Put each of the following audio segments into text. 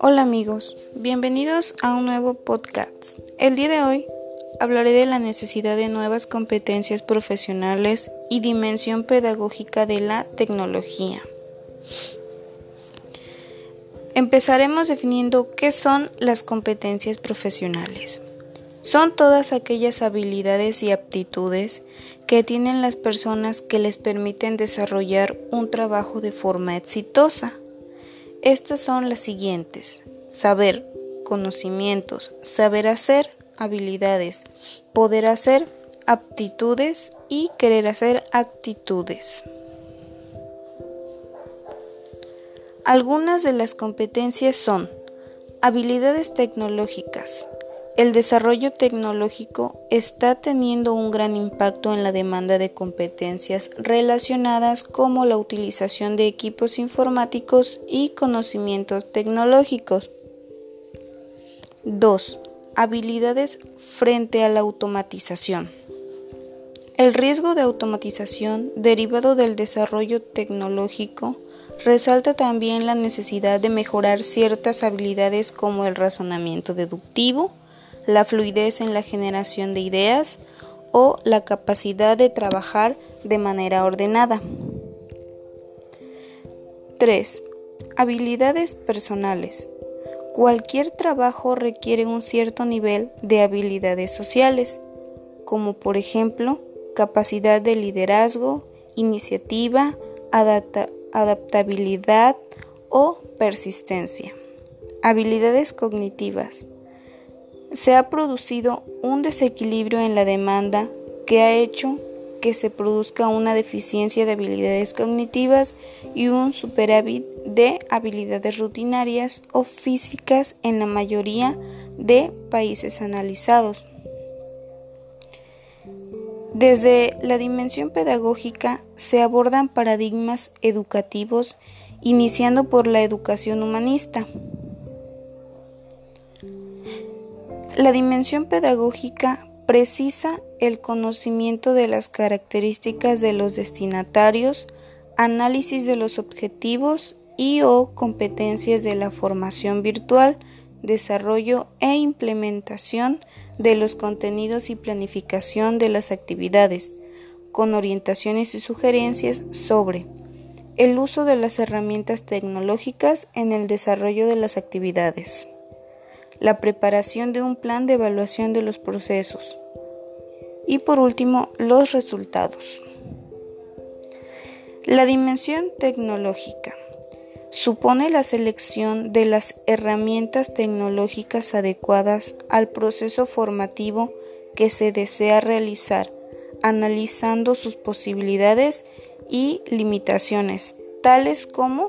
Hola amigos, bienvenidos a un nuevo podcast. El día de hoy hablaré de la necesidad de nuevas competencias profesionales y dimensión pedagógica de la tecnología. Empezaremos definiendo qué son las competencias profesionales. Son todas aquellas habilidades y aptitudes que tienen las personas que les permiten desarrollar un trabajo de forma exitosa estas son las siguientes. Saber, conocimientos, saber hacer, habilidades, poder hacer, aptitudes y querer hacer actitudes. Algunas de las competencias son habilidades tecnológicas, el desarrollo tecnológico está teniendo un gran impacto en la demanda de competencias relacionadas como la utilización de equipos informáticos y conocimientos tecnológicos. 2. Habilidades frente a la automatización. El riesgo de automatización derivado del desarrollo tecnológico resalta también la necesidad de mejorar ciertas habilidades como el razonamiento deductivo, la fluidez en la generación de ideas o la capacidad de trabajar de manera ordenada. 3. Habilidades personales. Cualquier trabajo requiere un cierto nivel de habilidades sociales, como por ejemplo capacidad de liderazgo, iniciativa, adaptabilidad o persistencia. Habilidades cognitivas se ha producido un desequilibrio en la demanda que ha hecho que se produzca una deficiencia de habilidades cognitivas y un superávit de habilidades rutinarias o físicas en la mayoría de países analizados. Desde la dimensión pedagógica se abordan paradigmas educativos iniciando por la educación humanista. La dimensión pedagógica precisa el conocimiento de las características de los destinatarios, análisis de los objetivos y o competencias de la formación virtual, desarrollo e implementación de los contenidos y planificación de las actividades, con orientaciones y sugerencias sobre el uso de las herramientas tecnológicas en el desarrollo de las actividades la preparación de un plan de evaluación de los procesos y por último los resultados. La dimensión tecnológica supone la selección de las herramientas tecnológicas adecuadas al proceso formativo que se desea realizar, analizando sus posibilidades y limitaciones, tales como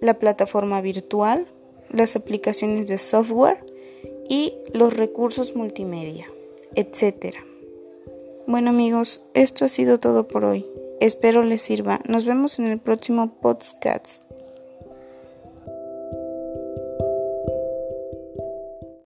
la plataforma virtual, las aplicaciones de software y los recursos multimedia, etc. Bueno amigos, esto ha sido todo por hoy. Espero les sirva. Nos vemos en el próximo podcast.